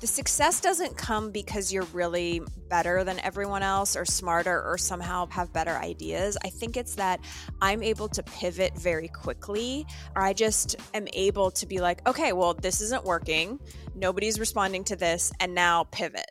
the success doesn't come because you're really better than everyone else or smarter or somehow have better ideas. I think it's that I'm able to pivot very quickly, or I just am able to be like, okay, well, this isn't working. Nobody's responding to this, and now pivot.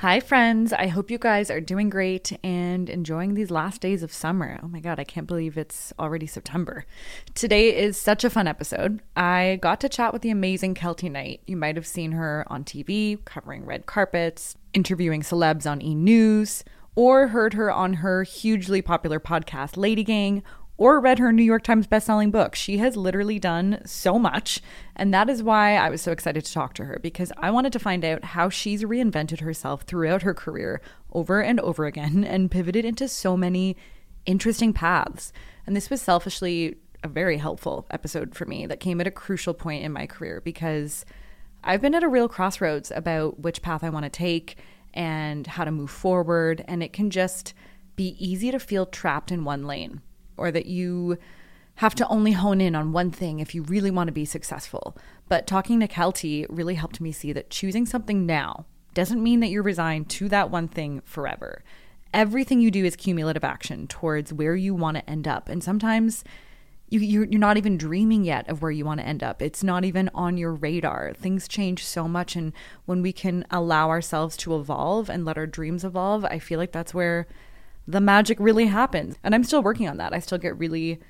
Hi, friends. I hope you guys are doing great and enjoying these last days of summer. Oh my God, I can't believe it's already September. Today is such a fun episode. I got to chat with the amazing Keltie Knight. You might have seen her on TV covering red carpets, interviewing celebs on e! News, or heard her on her hugely popular podcast, Lady Gang, or read her New York Times bestselling book. She has literally done so much. And that is why I was so excited to talk to her because I wanted to find out how she's reinvented herself throughout her career over and over again and pivoted into so many interesting paths. And this was selfishly a very helpful episode for me that came at a crucial point in my career because I've been at a real crossroads about which path I want to take and how to move forward. And it can just be easy to feel trapped in one lane or that you have to only hone in on one thing if you really want to be successful. But talking to Keltie really helped me see that choosing something now doesn't mean that you're resigned to that one thing forever. Everything you do is cumulative action towards where you want to end up. And sometimes you, you're, you're not even dreaming yet of where you want to end up. It's not even on your radar. Things change so much. And when we can allow ourselves to evolve and let our dreams evolve, I feel like that's where the magic really happens. And I'm still working on that. I still get really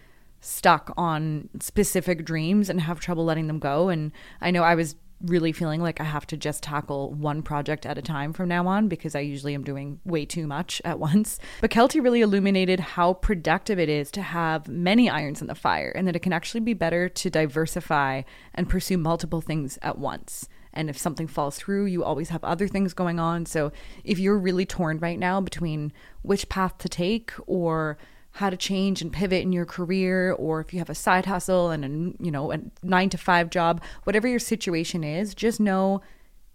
stuck on specific dreams and have trouble letting them go. And I know I was really feeling like I have to just tackle one project at a time from now on because I usually am doing way too much at once. But Keltie really illuminated how productive it is to have many irons in the fire and that it can actually be better to diversify and pursue multiple things at once. And if something falls through, you always have other things going on. So if you're really torn right now between which path to take or how to change and pivot in your career or if you have a side hustle and a you know a 9 to 5 job whatever your situation is just know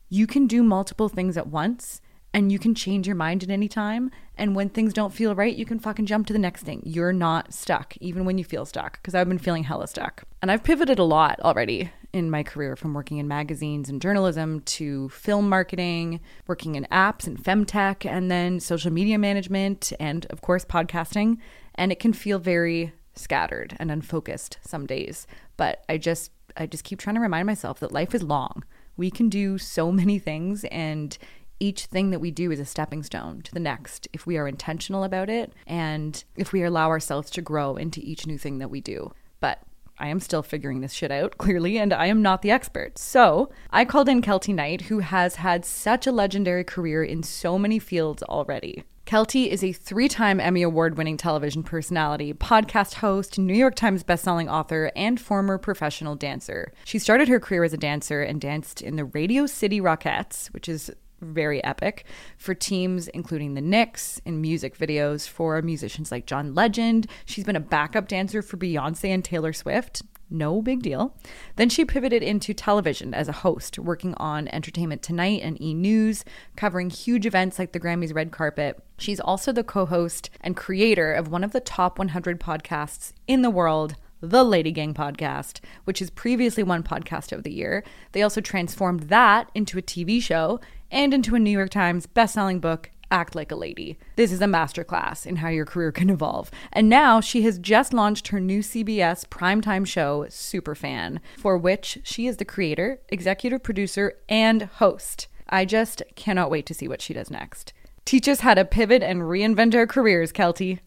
you can do multiple things at once and you can change your mind at any time. And when things don't feel right, you can fucking jump to the next thing. You're not stuck, even when you feel stuck, because I've been feeling hella stuck. And I've pivoted a lot already in my career from working in magazines and journalism to film marketing, working in apps and femtech, and then social media management, and of course, podcasting. And it can feel very scattered and unfocused some days. But I just, I just keep trying to remind myself that life is long. We can do so many things and each thing that we do is a stepping stone to the next if we are intentional about it and if we allow ourselves to grow into each new thing that we do. But I am still figuring this shit out, clearly, and I am not the expert. So I called in Keltie Knight, who has had such a legendary career in so many fields already. Keltie is a three time Emmy Award winning television personality, podcast host, New York Times bestselling author, and former professional dancer. She started her career as a dancer and danced in the Radio City Rockettes, which is very epic for teams including the Knicks in music videos for musicians like John Legend. She's been a backup dancer for Beyonce and Taylor Swift. No big deal. Then she pivoted into television as a host, working on Entertainment Tonight and E! News, covering huge events like the Grammys red carpet. She's also the co host and creator of one of the top 100 podcasts in the world, the Lady Gang podcast, which has previously won Podcast of the Year. They also transformed that into a TV show and into a New York Times bestselling book, Act Like a Lady. This is a masterclass in how your career can evolve. And now she has just launched her new CBS primetime show, Superfan, for which she is the creator, executive producer, and host. I just cannot wait to see what she does next. Teach us how to pivot and reinvent our careers, Keltie.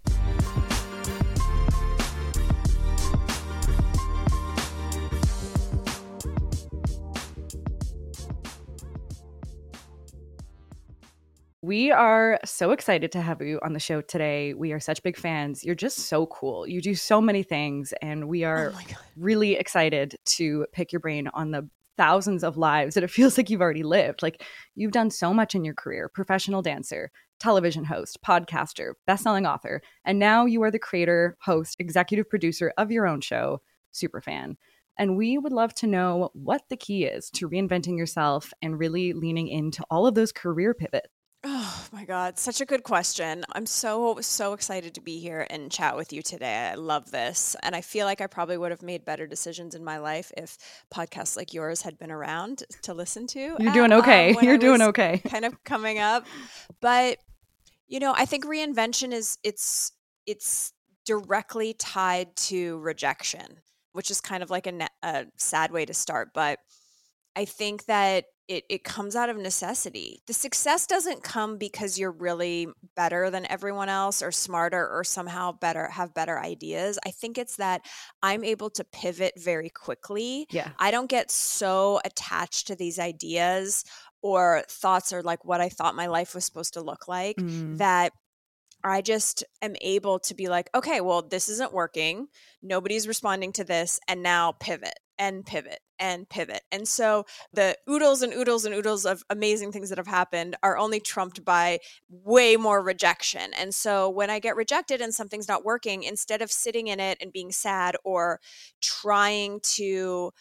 We are so excited to have you on the show today. We are such big fans. You're just so cool. You do so many things, and we oh are Oh really excited to pick your brain on the thousands of lives that it feels like you've already lived. Like you've done so much in your career professional dancer, television host, podcaster, best-selling author, and now you are the creator, host, executive producer of your own show, Superfan. And we would love to know what the key is to reinventing yourself and really leaning into all of those career pivots. My God, such a good question. I'm so, so excited to be here and chat with you today. I love this. And I feel like I probably would have made better decisions in my life if podcasts like yours had been around to listen to. You're doing um, okay. I You're doing okay. Kind of coming up. But, you know, I think reinvention is, it's, it's directly tied to rejection, which is kind of like a, a sad way to start. But I think that it, it comes out of necessity. The success doesn't come because you're really better than everyone else or smarter or somehow better have better ideas. I think it's that I'm able to pivot very quickly. Yeah. I don't get so attached to these ideas or thoughts or like what I thought my life was supposed to look like Mm. that I just am able to be like, okay, well, this isn't working. Nobody's responding to this. And now pivot and pivot and pivot. And so the oodles and oodles and oodles of amazing things that have happened are only trumped by way more rejection. And so when I get rejected and something's not working, instead of sitting in it and being sad or trying to,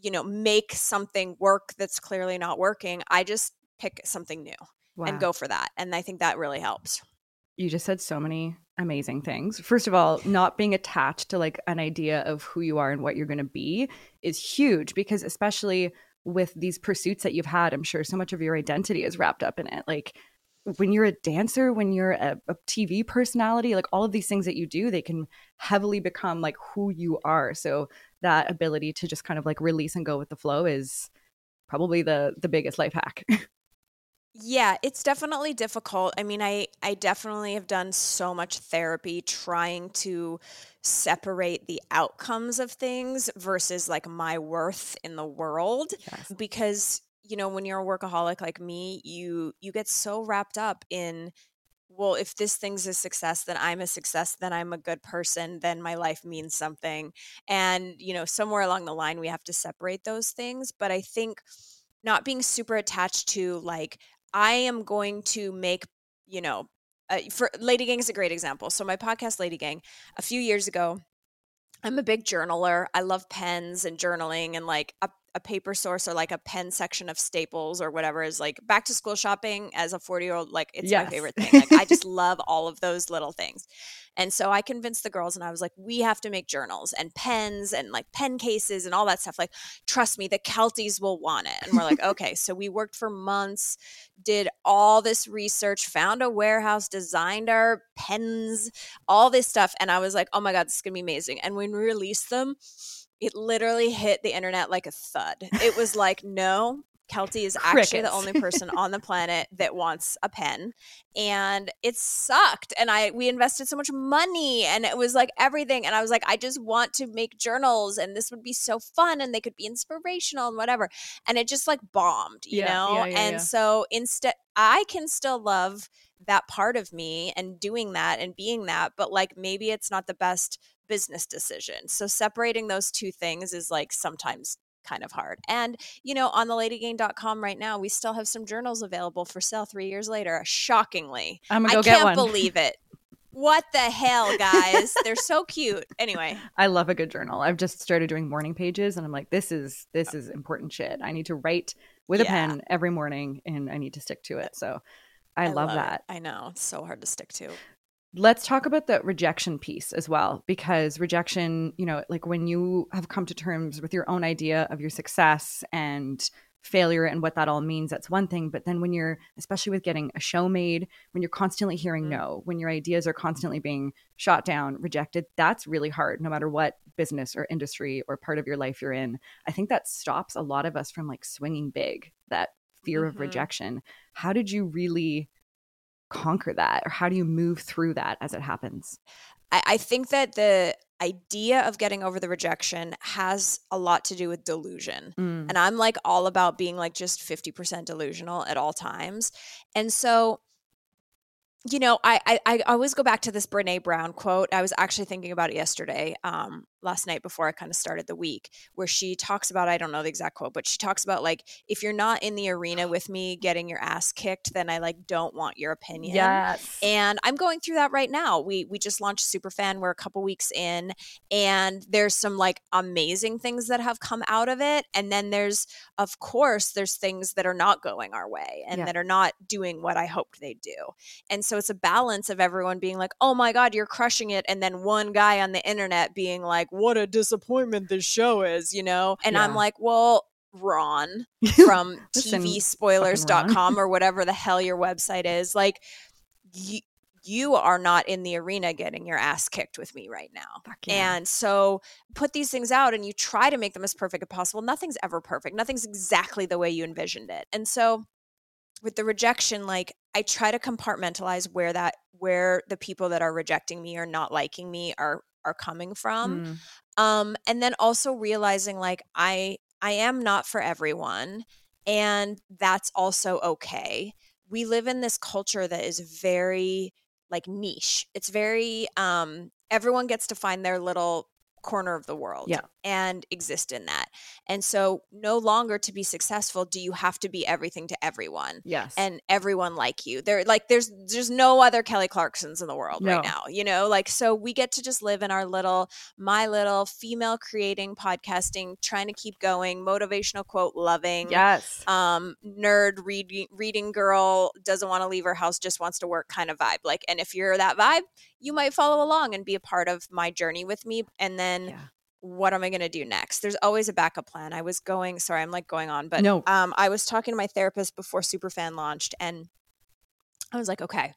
you know, make something work that's clearly not working, I just pick something new and go for that. And I think that really helps. You just said so many amazing things. First of all, not being attached to like an idea of who you are and what you're going to be is huge because especially with these pursuits that you've had, I'm sure so much of your identity is wrapped up in it. Like when you're a dancer, when you're a, a TV personality, like all of these things that you do, they can heavily become like who you are. So that ability to just kind of like release and go with the flow is probably the the biggest life hack. Yeah, it's definitely difficult. I mean, I I definitely have done so much therapy trying to separate the outcomes of things versus like my worth in the world yes. because you know, when you're a workaholic like me, you you get so wrapped up in well, if this thing's a success, then I'm a success, then I'm a good person, then my life means something. And, you know, somewhere along the line we have to separate those things, but I think not being super attached to like I am going to make, you know, uh, for Lady Gang is a great example. So my podcast Lady Gang a few years ago, I'm a big journaler. I love pens and journaling and like a, a paper source or like a pen section of staples or whatever is like back to school shopping as a 40 year old. Like it's my favorite thing. Like I just love all of those little things. And so I convinced the girls and I was like, we have to make journals and pens and like pen cases and all that stuff. Like, trust me, the Kelties will want it. And we're like, okay. So we worked for months, did all this research, found a warehouse, designed our pens, all this stuff. And I was like, oh my God, this is going to be amazing. And when we released them, it literally hit the internet like a thud. It was like, no, Keltie is actually the only person on the planet that wants a pen. And it sucked. And I we invested so much money and it was like everything. And I was like, I just want to make journals and this would be so fun and they could be inspirational and whatever. And it just like bombed, you Yeah, know? yeah, yeah, and so instead I can still love that part of me and doing that and being that, but like maybe it's not the best business decision. So separating those two things is like sometimes kind of hard. And you know, on the ladygang.com right now, we still have some journals available for sale 3 years later, shockingly. I'm gonna I go can't one. believe it. What the hell, guys? They're so cute. Anyway, I love a good journal. I've just started doing morning pages and I'm like, this is this uh is important shit. I need to write with a pen every morning and I need to stick to it. So I, love, it. that. I know. It's so hard to stick to. Let's talk about the rejection piece as well, because rejection, you know, like when you have come to terms with your own idea of your success and failure and what that all means, that's one thing. But then when you're, especially with getting a show made, when you're constantly hearing Mhm. no, when your ideas are constantly being shot down, rejected, that's really hard, no matter what business or industry or part of your life you're in. I think that stops a lot of us from like swinging big, that fear of Mhm. rejection. How did you really conquer that or how do you move through that as it happens I, I think that the idea of getting over the rejection has a lot to do with delusion. Mm. And I'm like all about being like just 50% delusional at all times. And so you know, I, I I always go back to this Brene Brown quote. I was actually thinking about it yesterday, um, last night before I kind of started the week, where she talks about I don't know the exact quote, but she talks about like if you're not in the arena with me getting your ass kicked, then I like don't want your opinion. Yes. And I'm going through that right now. We we just launched Superfan. We're a couple weeks in, and there's some like amazing things that have come out of it, and then there's of course there's things that are not going our way and Yeah. that are not doing what I hoped they'd do. And so it's a balance of everyone being like, "Oh my god, you're crushing it," and then one guy on the internet being like, "What a disappointment this show is," you know? And I'm like, "Well, Ron from tvspoilers.com or whatever the hell your website is, like you you are not in the arena getting your ass kicked with me right now. Yeah. And so put these things out and you try to make them as perfect as possible. Nothing's ever perfect. Nothing's exactly the way you envisioned it. And so with the rejection, like I try to compartmentalize where that where the people that are rejecting me or not liking me are are coming from. Mm. Um and then also realizing like I I am not for everyone and that's also okay. We live in this culture that is very like niche. It's very um everyone gets to find their little corner of the world Yeah. and exist in that. And so no longer to be successful do you have to be everything to everyone Yes. and everyone like you. There like there's there's no other Kelly Clarksons in the world No. right now, you know? Like so we get to just live in our little my little female creating podcasting trying to keep going, motivational quote loving. yes. Um nerd reading reading girl doesn't want to leave her house just wants to work kind of vibe. Like and if you're that vibe, you might follow along and be a part of my journey with me and then yeah. what am I going to do next? There's always a backup plan. I was going, sorry, I'm like going on, but No. um, I was talking to my therapist before Superfan launched, and I was like, okay,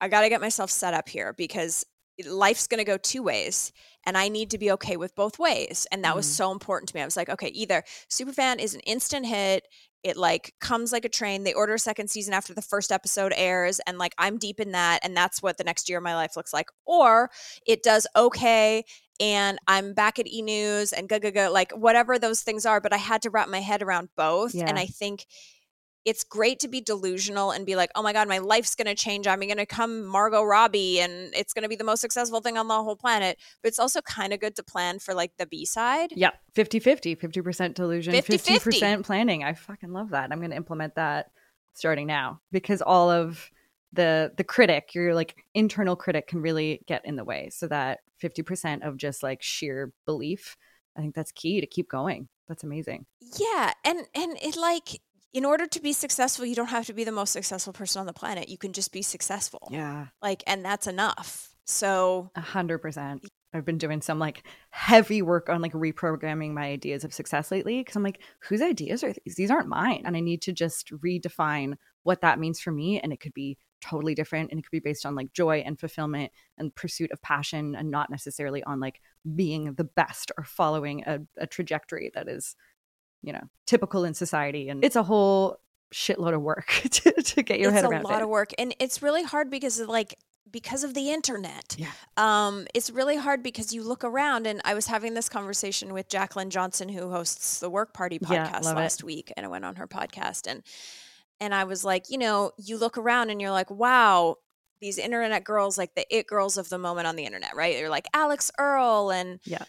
I got to get myself set up here because life's going to go two ways, and I need to be okay with both ways. And that was Mhm. so important to me. I was like, okay, either Superfan is an instant hit. It like comes like a train. They order a second season after the first episode airs, and like I'm deep in that, and that's what the next year of my life looks like. Or it does okay, and I'm back at E News and go go go, like whatever those things are. But I had to wrap my head around both, Yeah. and I think it's great to be delusional and be like, oh my god, my life's gonna change. I'm gonna come Margot Robbie, and it's gonna be the most successful thing on the whole planet. But it's also kind of good to plan for like the B side. Yeah, 50 50, 50% delusion, 50-50. 50% planning. I fucking love that. I'm going to implement that starting now because all of the the critic, your like internal critic can really get in the way. So that 50% of just like sheer belief, I think that's key to keep going. That's amazing. Yeah, and and it like in order to be successful, you don't have to be the most successful person on the planet. You can just be successful. Yeah. Like, and that's enough. So A hundred percent. I've been doing some like heavy work on like reprogramming my ideas of success lately because I'm like, whose ideas are these? These aren't mine. And I need to just redefine what that means for me. And it could be totally different. And it could be based on like joy and fulfillment and pursuit of passion and not necessarily on like being the best or following a, a trajectory that is, you know, typical in society. And it's a whole shitload of work to, to get your head. it's a lot it. of work, and it's really hard because of like because of the internet. Yeah. Um, it's really hard because you look around, and I was having this conversation with Jacqueline Johnson, who hosts the Work Party Yeah, podcast it. last week, and I went on her podcast, and and I was like, you know, you look around, and you're like, wow. These internet girls, like the it girls of the moment on the internet, right? They're like Alix Earle and Yeah.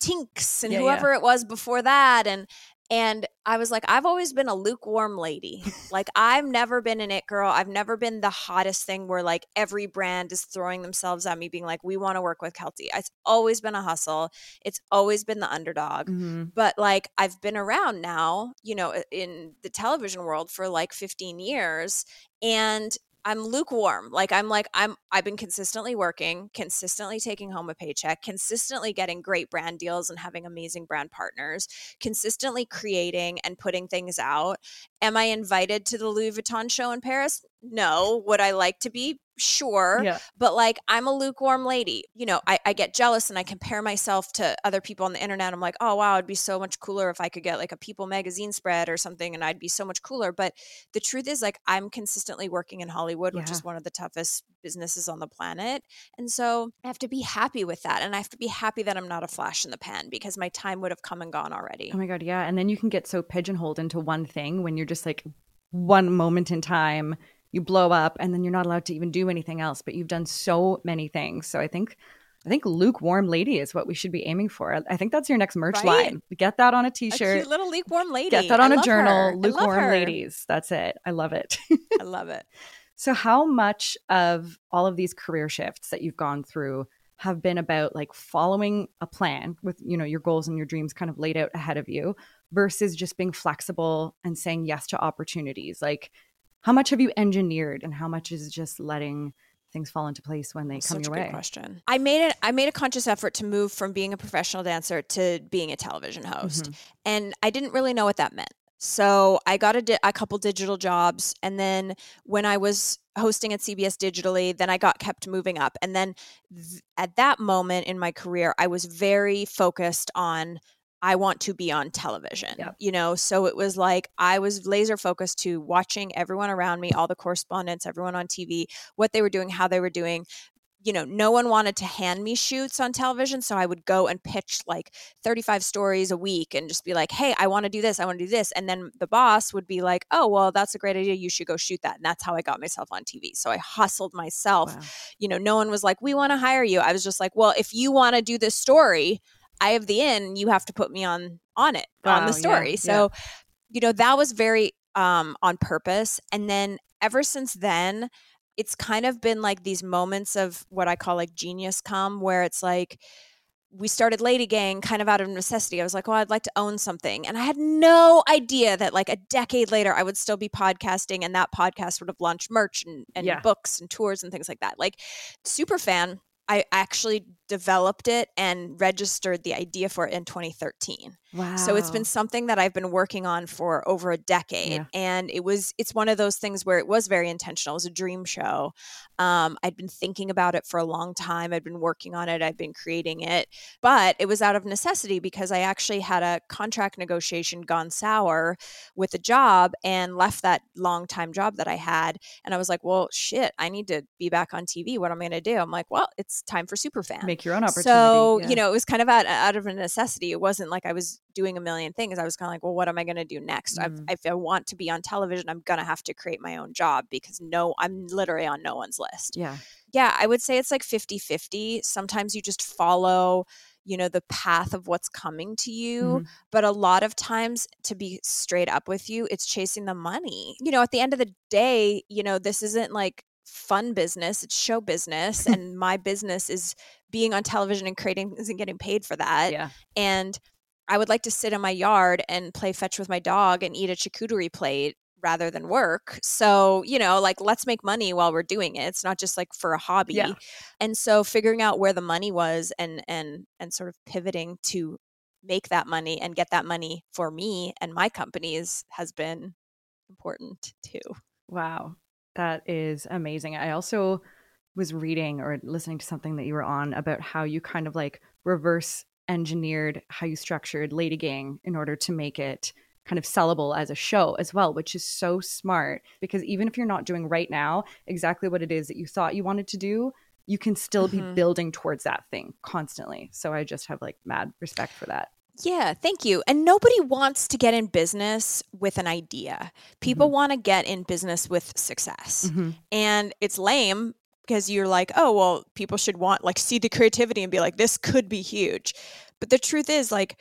Tinx and Yeah, yeah. whoever it was before that, and and I was like, I've always been a lukewarm lady. like, I've never been an it girl. I've never been the hottest thing where like every brand is throwing themselves at me, being like, we want to work with Keltie. It's always been a hustle. It's always been the underdog. Mhm. But like, I've been around now, you know, in the television world for like 15 years. And I'm lukewarm. Like I'm like I'm I've been consistently working, consistently taking home a paycheck, consistently getting great brand deals and having amazing brand partners, consistently creating and putting things out. Am I invited to the Louis Vuitton show in Paris? No. Would I like to be? Sure. Yeah. But like I'm a lukewarm lady. You know, I, I get jealous and I compare myself to other people on the internet. I'm like, oh wow, it'd be so much cooler if I could get like a People magazine spread or something and I'd be so much cooler. But the truth is like I'm consistently working in Hollywood, which is one of the toughest businesses on the planet. And so I have to be happy with that. And I have to be happy that I'm not a flash in the pan because my time would have come and gone oh already. Oh my god, yeah. And then you can get so pigeonholed into one thing when you're just like one moment in time you blow up and then you're not allowed to even do anything else, but you've done so many things. So I think I think lukewarm lady is what we should be aiming for. I think that's your next merch Right? line. Get that on a t-shirt. A cute little lukewarm lady. Get that on I a journal. her. Lukewarm ladies. That's it. I love it. I love it. so how much of all of these career shifts that you've gone through have been about like following a plan with, you know, your goals and your dreams kind of laid out ahead of you versus just being flexible and saying yes to opportunities? Like how much have you engineered and how much is just letting things fall into place when they come your a good way? question. I made it. I made a conscious effort to move from being a professional dancer to being a television host, Mhm. and I didn't really know what that meant. So I got a, di- a couple digital jobs, and then when I was hosting at CBS digitally, then I got kept moving up, and then th- at that moment in my career, I was very focused on. I want to be on television, Yep. you know? So it was like I was laser focused to watching everyone around me, all the correspondents, everyone on TV, what they were doing, how they were doing. You know, no one wanted to hand me shoots on television. So I would go and pitch like 35 stories a week and just be like, hey, I want to do this. I want to do this. And then the boss would be like, oh, well, that's a great idea. You should go shoot that. And that's how I got myself on TV. So I hustled myself. Wow. You know, no one was like, we want to hire you. I was just like, well, if you want to do this story, I have the in, you have to put me on on it, on the story. yeah. So, you know, that was very um on purpose. And then ever since then, it's kind of been like these moments of what I call like genius come where it's like we started Lady Gang kind of out of necessity. I was like, well, I'd like to own something. And I had no idea that like a decade later I would still be podcasting and that podcast would have launched merch and, and Yeah. books and tours and things like that. Like super fan, I actually developed it and registered the idea for it in 2013. Wow. So it's been something that I've been working on for over a decade. Yeah. And it was it's one of those things where it was very intentional. It was a dream show. Um, I'd been thinking about it for a long time. I'd been working on it. I'd been creating it. But it was out of necessity because I actually had a contract negotiation gone sour with a job and left that long time job that I had. And I was like, well, shit, I need to be back on TV. What am I going to do? I'm like, well, it's time for Superfan. make your own opportunity. So, yeah. you know, it was kind of out, out of a necessity. It wasn't like I was doing a million things. I was kind of like, well, what am I going to do next? Mhm. if I want to be on television, I'm going to have to create my own job because no, I'm literally on no one's list. yeah. Yeah, I would say it's like 50 50. Sometimes you just follow, you know, the path of what's coming to you. Mhm. But a lot of times, to be straight up with you, it's chasing the money. You know, at the end of the day, you know, this isn't like fun business, it's show business. and my business is being on television and creating isn't getting paid for that. Yeah. And I would like to sit in my yard and play fetch with my dog and eat a charcuterie plate rather than work. So, you know, like let's make money while we're doing it. It's not just like for a hobby. Yeah. And so figuring out where the money was and and and sort of pivoting to make that money and get that money for me and my companies has been important too. Wow. That is amazing. I also was reading or listening to something that you were on about how you kind of like reverse engineered how you structured Lady Gang in order to make it kind of sellable as a show as well, which is so smart because even if you're not doing right now exactly what it is that you thought you wanted to do, you can still be Mhm. building towards that thing constantly. So I just have like mad respect for that. Yeah, thank you. And nobody wants to get in business with an idea. People mm-hmm. want to get in business with success. Mm-hmm. And it's lame because you're like, oh, well, people should want, like, see the creativity and be like, this could be huge. But the truth is, like,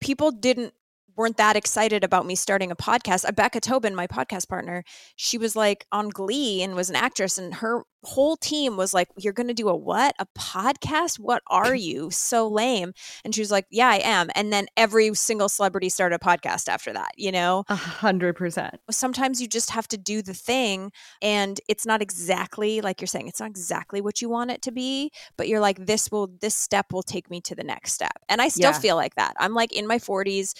people didn't, weren't that excited about me starting a podcast. Uh, Becca Tobin, my podcast partner, she was like on Glee and was an actress, and her whole team was like, You're going to do a what? A podcast? What are you? So lame. And she was like, Yeah, I am. And then every single celebrity started a podcast after that, you know? A hundred percent. sometimes you just have to do the thing and it's not exactly like you're saying it's not exactly what you want it to be but you're like this will this step will take me to the next step and i still Yeah. feel like that i'm like in my 40s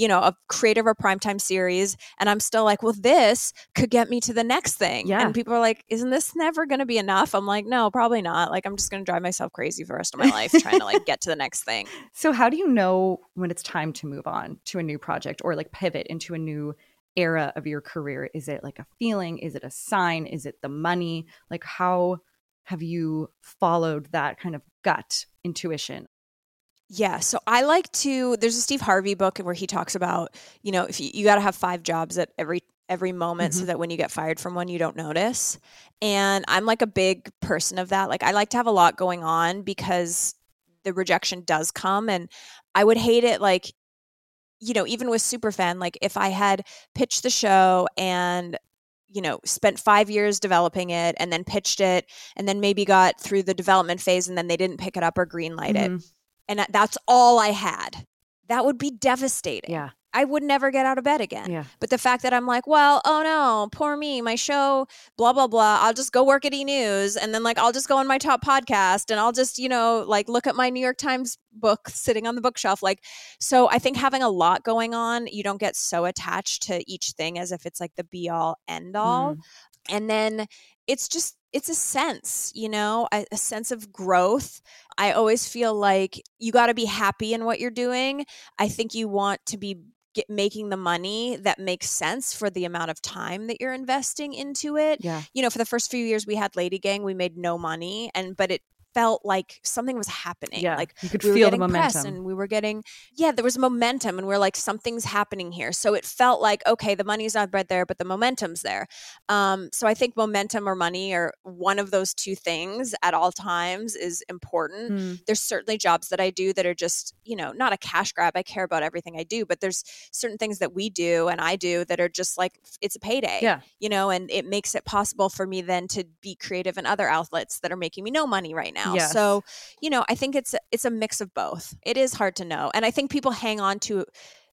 you know a creator of a primetime series and i'm still like well this could get me to the next thing Yeah. and people are like isn't this never going to be enough i'm like no probably not like i'm just going to drive myself crazy for the rest of my life trying to like get to the next thing So, how do you know when it's time to move on to a new project or like pivot into a new era of your career? Is it like a feeling? Is it a sign? Is it the money? Like, how have you followed that kind of gut intuition? Yeah. So I like to, there's a Steve Harvey book where he talks about, you know, if you, you got to have five jobs at every every moment mm-hmm. so that when you get fired from one you don't notice and i'm like a big person of that like i like to have a lot going on because the rejection does come and i would hate it like you know even with superfan like if i had pitched the show and you know spent five years developing it and then pitched it and then maybe got through the development phase and then they didn't pick it up or greenlight mm-hmm. it and that's all I had, that would be devastating. Yeah. I would never get out of bed again. Yeah. But the fact that I'm like, well, oh no, poor me, my show, blah, blah, blah. I'll just go work at E News and then like I'll just go on my top podcast and I'll just, you know, like look at my New York Times book sitting on the bookshelf. Like, so I think having a lot going on, you don't get so attached to each thing as if it's like the be all end all. Mm. And then it's just it's a sense, you know, a, a, sense of growth. I always feel like you got to be happy in what you're doing. I think you want to be get, making the money that makes sense for the amount of time that you're investing into it. Yeah. You know, for the first few years we had Lady Gang, we made no money and but it felt like something was happening. Yeah, like you could we feel the momentum, and we were getting yeah, there was momentum, and we are like something's happening here. So it felt like okay, the money's not right there, but the momentum's there. Um, so I think momentum or money or one of those two things at all times is important. Mm. There's certainly jobs that I do that are just you know not a cash grab. I care about everything I do, but there's certain things that we do and I do that are just like it's a payday. Yeah, you know, and it makes it possible for me then to be creative in other outlets that are making me no money right now now. Yes. So, you know, I think it's it's a mix of both. It is hard to know. And I think people hang on to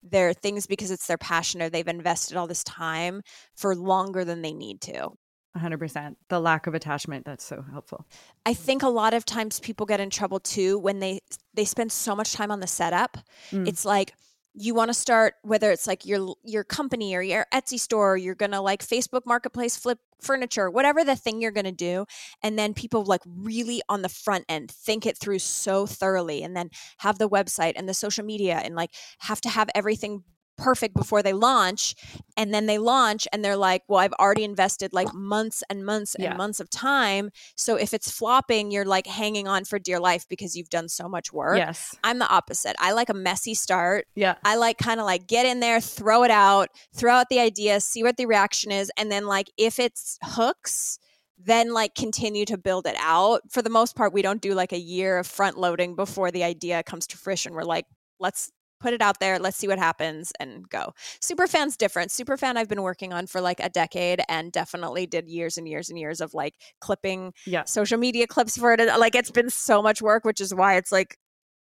their things because it's their passion or they've invested all this time for longer than they need to. 100%. The lack of attachment that's so helpful. I think a lot of times people get in trouble too when they they spend so much time on the setup. Mm. It's like you want to start whether it's like your your company or your Etsy store, or you're going to like Facebook Marketplace flip furniture, whatever the thing you're going to do, and then people like really on the front end think it through so thoroughly and then have the website and the social media and like have to have everything perfect before they launch and then they launch and they're like well i've already invested like months and months and yeah. months of time so if it's flopping you're like hanging on for dear life because you've done so much work. Yes. I'm the opposite. I like a messy start. Yeah. I like kind of like get in there throw it out throw out the idea see what the reaction is and then like if it's hooks then like continue to build it out. For the most part we don't do like a year of front loading before the idea comes to fruition. We're like let's put it out there let's see what happens and go. Superfan's different. Superfan i've been working on for like a decade and definitely did years and years and years of like clipping yeah. social media clips for it like it's been so much work which is why it's like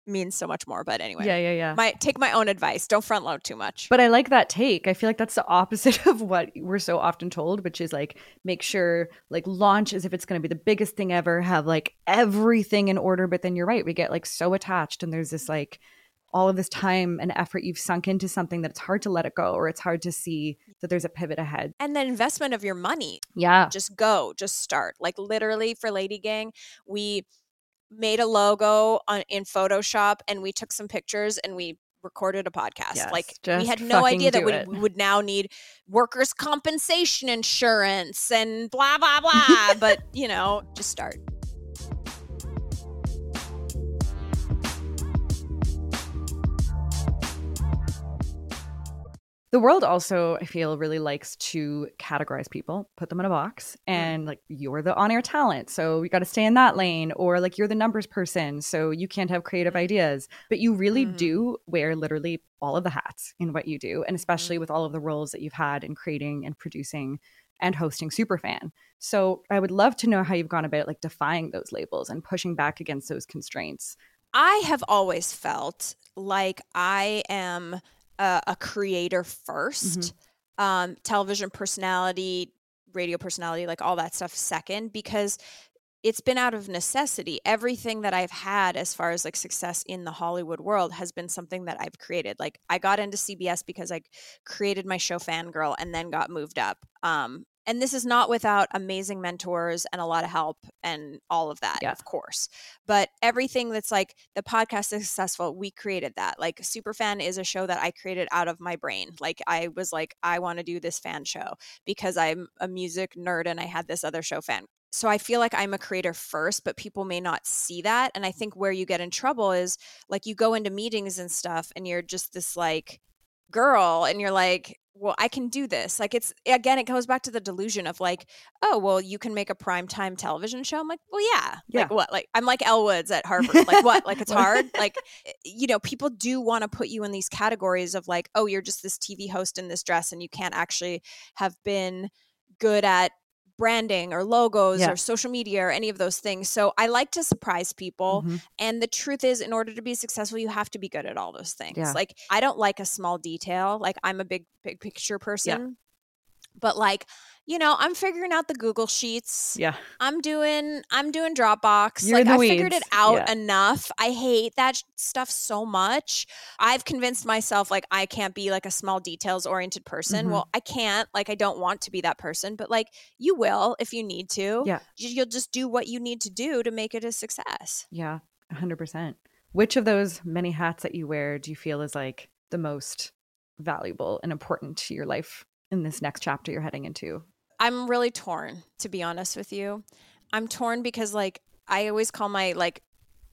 means so much more but anyway. Yeah yeah yeah. My take my own advice don't front load too much. But i like that take. I feel like that's the opposite of what we're so often told which is like make sure like launch as if it's going to be the biggest thing ever have like everything in order but then you're right we get like so attached and there's this like all of this time and effort you've sunk into something that it's hard to let it go or it's hard to see that there's a pivot ahead. And the investment of your money. Yeah. Just go, just start. Like literally for Lady Gang, we made a logo on in Photoshop and we took some pictures and we recorded a podcast. Yes, like we had no idea that we, we, would now need workers' compensation insurance and blah blah blah. but you know, just start. The world also i feel really likes to categorize people put them in a box mm. and like you're the on-air talent so you got to stay in that lane or like you're the numbers person so you can't have creative ideas but you really mm. do wear literally all of the hats in what you do and especially mm. with all of the roles that you've had in creating and producing and hosting superfan so i would love to know how you've gone about like defying those labels and pushing back against those constraints i have always felt like i am a, a creator 1st mm-hmm. um, television personality, radio personality, like all that stuff second, because it's been out of necessity. Everything that I've had as far as like success in the Hollywood world has been something that I've created. Like I got into CBS because I created my show Fangirl and then got moved up. Um, and this is not without amazing mentors and a lot of help and all of that yeah. of course but everything that's like the podcast is successful we created that like superfan is a show that i created out of my brain like i was like i want to do this fan show because i'm a music nerd and i had this other show fan so I feel like I'm a creator first, but people may not see that. And I think where you get in trouble is like you go into meetings and stuff and you're just this like girl and you're like, well, I can do this. Like it's again, it goes back to the delusion of like, oh, well, you can make a primetime television show. I'm like, well, yeah. Yeah. Like what? Like I'm like Elle Woods at Harvard. Like what? Like it's hard. Like eh, you know, people do want to put you in these categories of like, oh, you're just this TV host in this dress and you can't actually have been good at branding or logos Yeah. or social media or any of those things. So I like to surprise people. Mhm. And the truth is, in order to be successful, you have to be good at all those things. Yeah. Like, I don't like a small detail. Like, I'm a big, big picture person. But like, you know, I'm figuring out the Google Sheets. Yeah. I'm doing, I'm doing Dropbox. You're like, I figured it out Yeah. enough. I hate that stuff so much. I've convinced myself like I can't be like a small details oriented person. Mhm. Well, I can't. Like, I don't want to be that person. But like, you will if you need to. Yeah. You- You'll just do what you need to do to make it a success. Yeah. 100%. Which of those many hats that you wear do you feel is like the most valuable and important to your life in this next chapter you're heading into? I'm really torn, to be honest with you. I'm torn because like I always call my like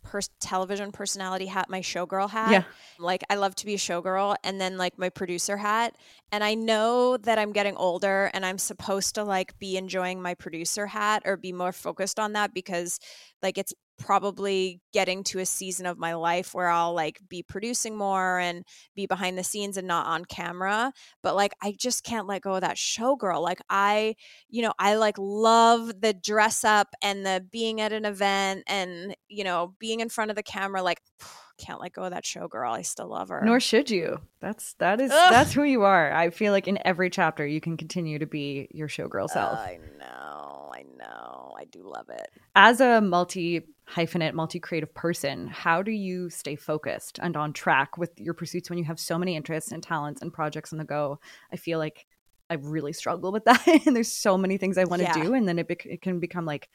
pers- television personality hat my showgirl hat. Yeah. Like I love to be a showgirl and then like my producer hat. And I know that I'm getting older and I'm supposed to like be enjoying my producer hat or be more focused on that because like it's probably getting to a season of my life where I'll like be producing more and be behind the scenes and not on camera. But like I just can't let go of that showgirl. Like I you know, I like love the dress up and the being at an event and, you know, being in front of the camera. Like, can't let go of that showgirl. I still love her. Nor should you. That's that is Ugh. that's who you are. I feel like in every chapter you can continue to be your showgirl self. I know. I know. I do love it. As a multi hyphenate, multi creative person, how do you stay focused and on track with your pursuits when you have so many interests and talents and projects on the go? I feel like I really struggle with that. and there's so many things I want to Yeah. do. And then it, bec- it can become like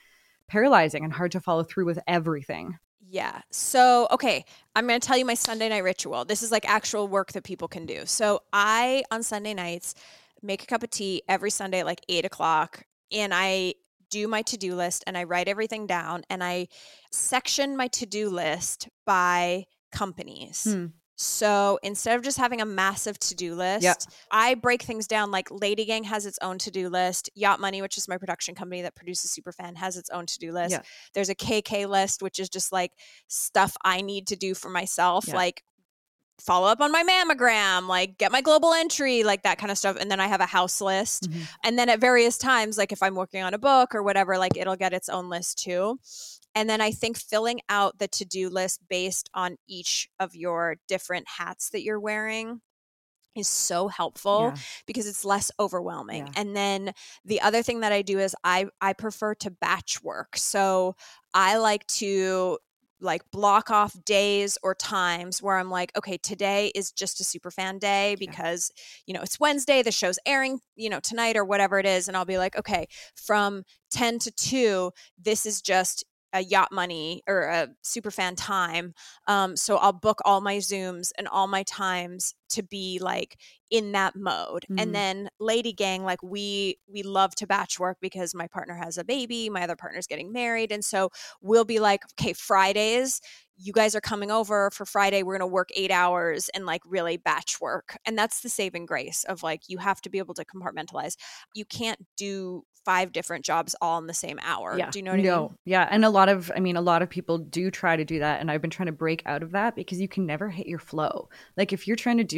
paralyzing and hard to follow through with everything. Yeah. So, okay, I'm going to tell you my Sunday night ritual. This is like actual work that people can do. So, I, on Sunday nights, make a cup of tea every Sunday at like eight o'clock, and I do my to do list and I write everything down and I section my to do list by companies. Hmm. So instead of just having a massive to do list, I break things down. Like Lady Gang has its own to do list. Yacht Money, which is my production company that produces Superfan, has its own to do list. Yeah. There's a KK list, which is just like stuff I need to do for myself, Yeah. like follow up on my mammogram, like get my global entry, like that kind of stuff. And then I have a house list. Mhm. And then at various times, like if I'm working on a book or whatever, like it'll get its own list too. And then I think filling out the to do list based on each of your different hats that you're wearing is so helpful Yeah. because it's less overwhelming. Yeah. And then the other thing that I do is I I prefer to batch work. So I like to like block off days or times where I'm like, okay, today is just a super fan day because, you know, it's Wednesday, the show's airing, you know, tonight or whatever it is. And I'll be like, okay, from 10 to 2, this is just a yacht money or a super fan time. Um, so I'll book all my Zooms and all my times to be like in that mode. Mhm. And then Lady Gang, like we we love to batch work because my partner has a baby, my other partner's getting married. And so we'll be like, okay, Fridays, you guys are coming over for Friday. We're gonna work eight hours and like really batch work. And that's the saving grace of like you have to be able to compartmentalize. You can't do five different jobs all in the same hour. Yeah. Do you know what I mean? Yeah. And a lot of, I mean, a lot of people do try to do that. And I've been trying to break out of that because you can never hit your flow. Like if you're trying to do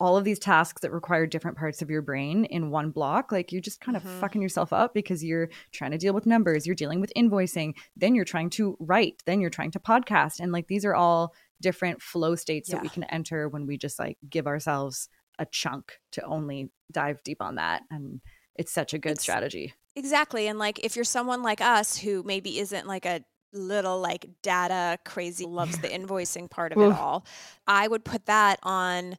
all of these tasks that require different parts of your brain in one block, like you're just kind of Mhm. fucking yourself up because you're trying to deal with numbers, you're dealing with invoicing, then you're trying to write, then you're trying to podcast. And like these are all different flow states that we can enter when we just like give ourselves a chunk to only dive deep on that. And it's such a good It's- strategy. Exactly. And like if you're someone like us who maybe isn't like a little like data crazy loves the invoicing part of it all, I would put that on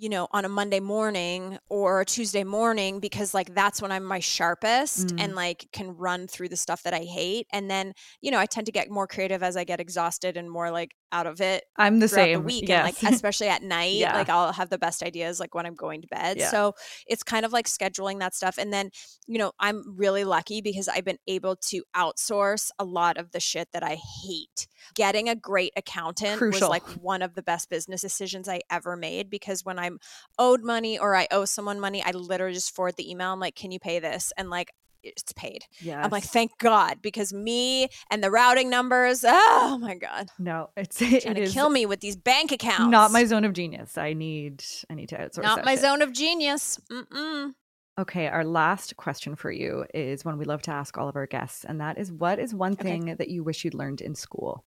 you know, on a Monday morning or a Tuesday morning because like that's when I'm my sharpest Mm. and like can run through the stuff that I hate. And then, you know, I tend to get more creative as I get exhausted and more like out of it I'm the same. the week yes. and like especially at night Yeah. like i'll have the best ideas like when i'm going to bed Yeah. so it's kind of like scheduling that stuff and then you know i'm really lucky because i've been able to outsource a lot of the shit that i hate getting a great accountant was like one of the best business decisions i ever made because when i'm owed money or i owe someone money i literally just forward the email i'm like can you pay this and like it's paid Yeah. i'm like thank god because me and the routing numbers oh my god no, it's trying it to kill me with these bank accounts not my zone of genius. I need I need to outsource. It. Not my shit. zone of genius. Mm-mm. Okay, our last question for you is one we love to ask all of our guests, and that is what is one Okay. thing that you wish you'd learned in school?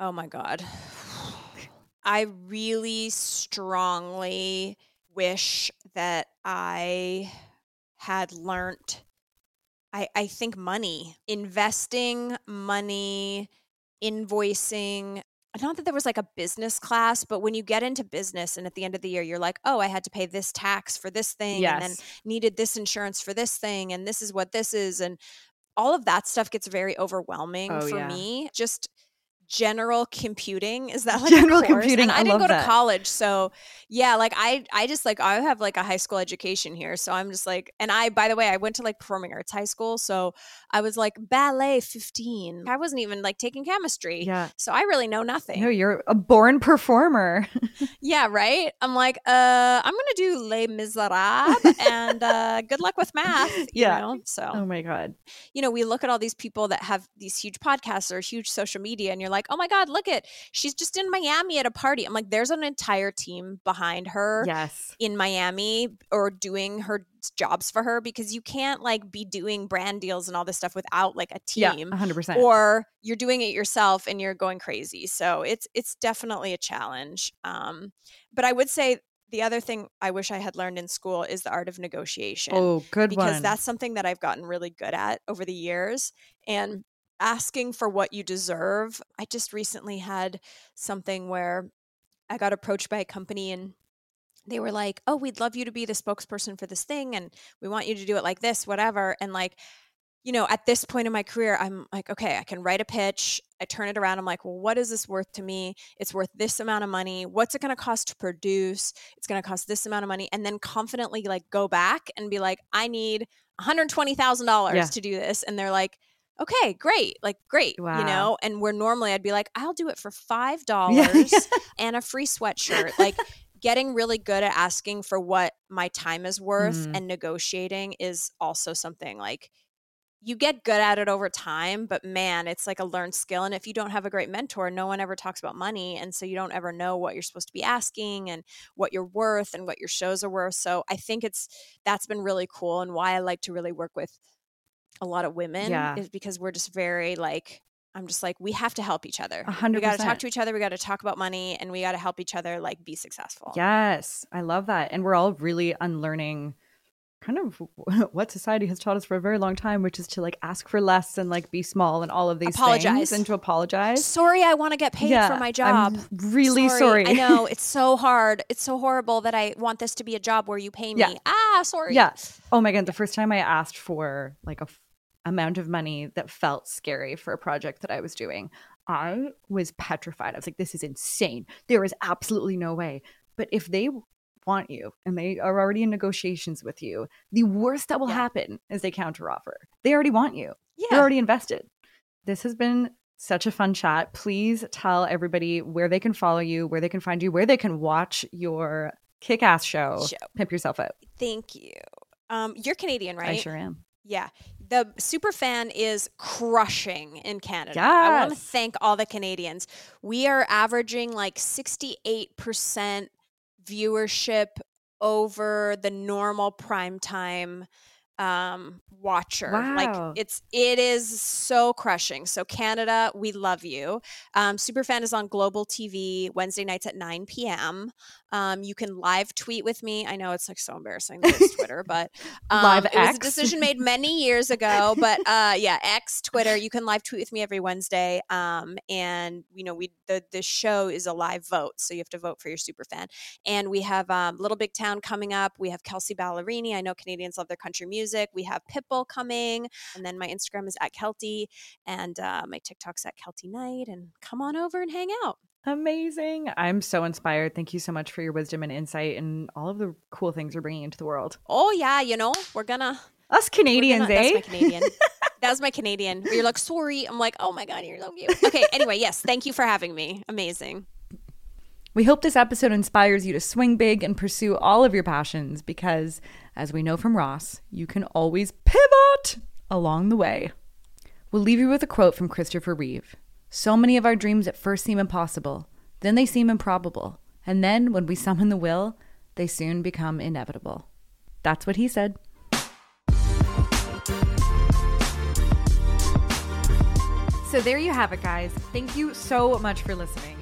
Oh my god. I really strongly wish that I had learned I I think money, investing money, invoicing not that there was like a business class, but when you get into business and at the end of the year you're like, "Oh, I had to pay this tax for this thing and then needed this insurance for this thing and this is what this is and all of that stuff gets very overwhelming Oh, for yeah. me just general computing is that like General computing, and I i, didn't go that. to college so yeah like i i just like i have like a high school education here so i'm just like and i by the way i went to like performing arts high school so i was like ballet 15 i wasn't even like taking chemistry Yeah. so i really know nothing No, you're a born performer. yeah, right. I'm like, uh, I'm gonna do Les Miserables, and uh, good luck with math. You Yeah. know? So oh my god. you know, we look at all these people that have these huge podcasts or huge social media, and you're like, oh my god, look at she's just in Miami at a party. I'm like, there's an entire team behind her Yes. in Miami or doing her jobs for her because you can't like be doing brand deals and all this stuff without like a team Yeah. team 100%. or you're doing it yourself and you're going crazy. So it's it's definitely a challenge. Um, but I would say the other thing I wish I had learned in school is the art of negotiation oh, good because one. that's something that I've gotten really good at over the years and asking for what you deserve. I just recently had something where I got approached by a company and they were like, "Oh, we'd love you to be the spokesperson for this thing and we want you to do it like this, whatever." And like you know, at this point in my career, I'm like, okay, I can write a pitch. I turn it around. I'm like, well, what is this worth to me? It's worth this amount of money. What's it going to cost to produce? It's going to cost this amount of money. And then confidently like go back and be like, I need $120,000 Yeah. to do this. And they're like, okay, great. Like, great. Wow. You know, and where normally I'd be like, I'll do it for $5 Yeah. and a free sweatshirt. Like, getting really good at asking for what my time is worth Mm. and negotiating is also something like you get good at it over time, but man, it's like a learned skill. And if you don't have a great mentor, no one ever talks about money. And so you don't ever know what you're supposed to be asking and what you're worth and what your shows are worth. So I think it's that's been really cool and why I like to really work with a lot of women Yeah. is because we're just very like I'm just like we have to help each other. A hundred We got to talk to each other. We got to talk about money, and we got to help each other like be successful. Yes, I love that. And we're all really unlearning kind of what society has taught us for a very long time, which is to like ask for less and like be small and all of these Apologize. things and to apologize. Sorry, I want to get paid Yeah, for my I'm job. really sorry. I know it's so hard. It's so horrible that I want this to be a job where you pay me. Yeah. Ah, sorry. Yeah. Oh my god, the first time I asked for like a amount of money that felt scary for a project that I was doing, I was petrified. I was like, this is insane. There is absolutely no way. But if they want you and they are already in negotiations with you, the worst that will Yeah. happen is they counteroffer. They already want you. Yeah. They're already invested. This has been such a fun chat. Please tell everybody where they can follow you, where they can find you, where they can watch your kick ass show, Show. Pimp Yourself Out. Thank you. Um, you're Canadian, right? I sure am. Yeah. The super fan is crushing in Canada. I want to thank all the Canadians. We are averaging like 68% viewership over the normal prime time um watcher Wow. like it's it is so crushing so canada we love you um superfan is on global tv wednesday nights at 9 p.m Um, you can live tweet with me. I know it's like so embarrassing that it's Twitter, but um, Live it was a decision made many years ago. But uh, yeah, X Twitter. You can live tweet with me every Wednesday. Um, and you know, we the the show is a live vote, so you have to vote for your super fan. And we have um, Little Big Town coming up. We have Kelsea Ballerini. I know Canadians love their country music. We have Pitbull coming, and then my Instagram is at Keltie, and uh, my TikTok's at Keltie Knight. And come on over and hang out. Amazing. I'm so inspired. Thank you so much for your wisdom and insight and all of the cool things you're bringing into the world. Oh yeah, you know we're gonna Us Canadians, gonna- eh? That's my Canadian. that was my Canadian. Where you're like, sorry. I'm like, oh my god, you're so cute. Okay. Anyway, yes, thank you for having me. Amazing. We hope this episode inspires you to swing big and pursue all of your passions because, as we know from Ross, you can always pivot along the way. We'll leave you with a quote from Christopher Reeve So many of our dreams at first seem impossible, then they seem improbable, and then when we summon the will, they soon become inevitable. That's what he said. So there you have it, guys. Thank you so much for listening.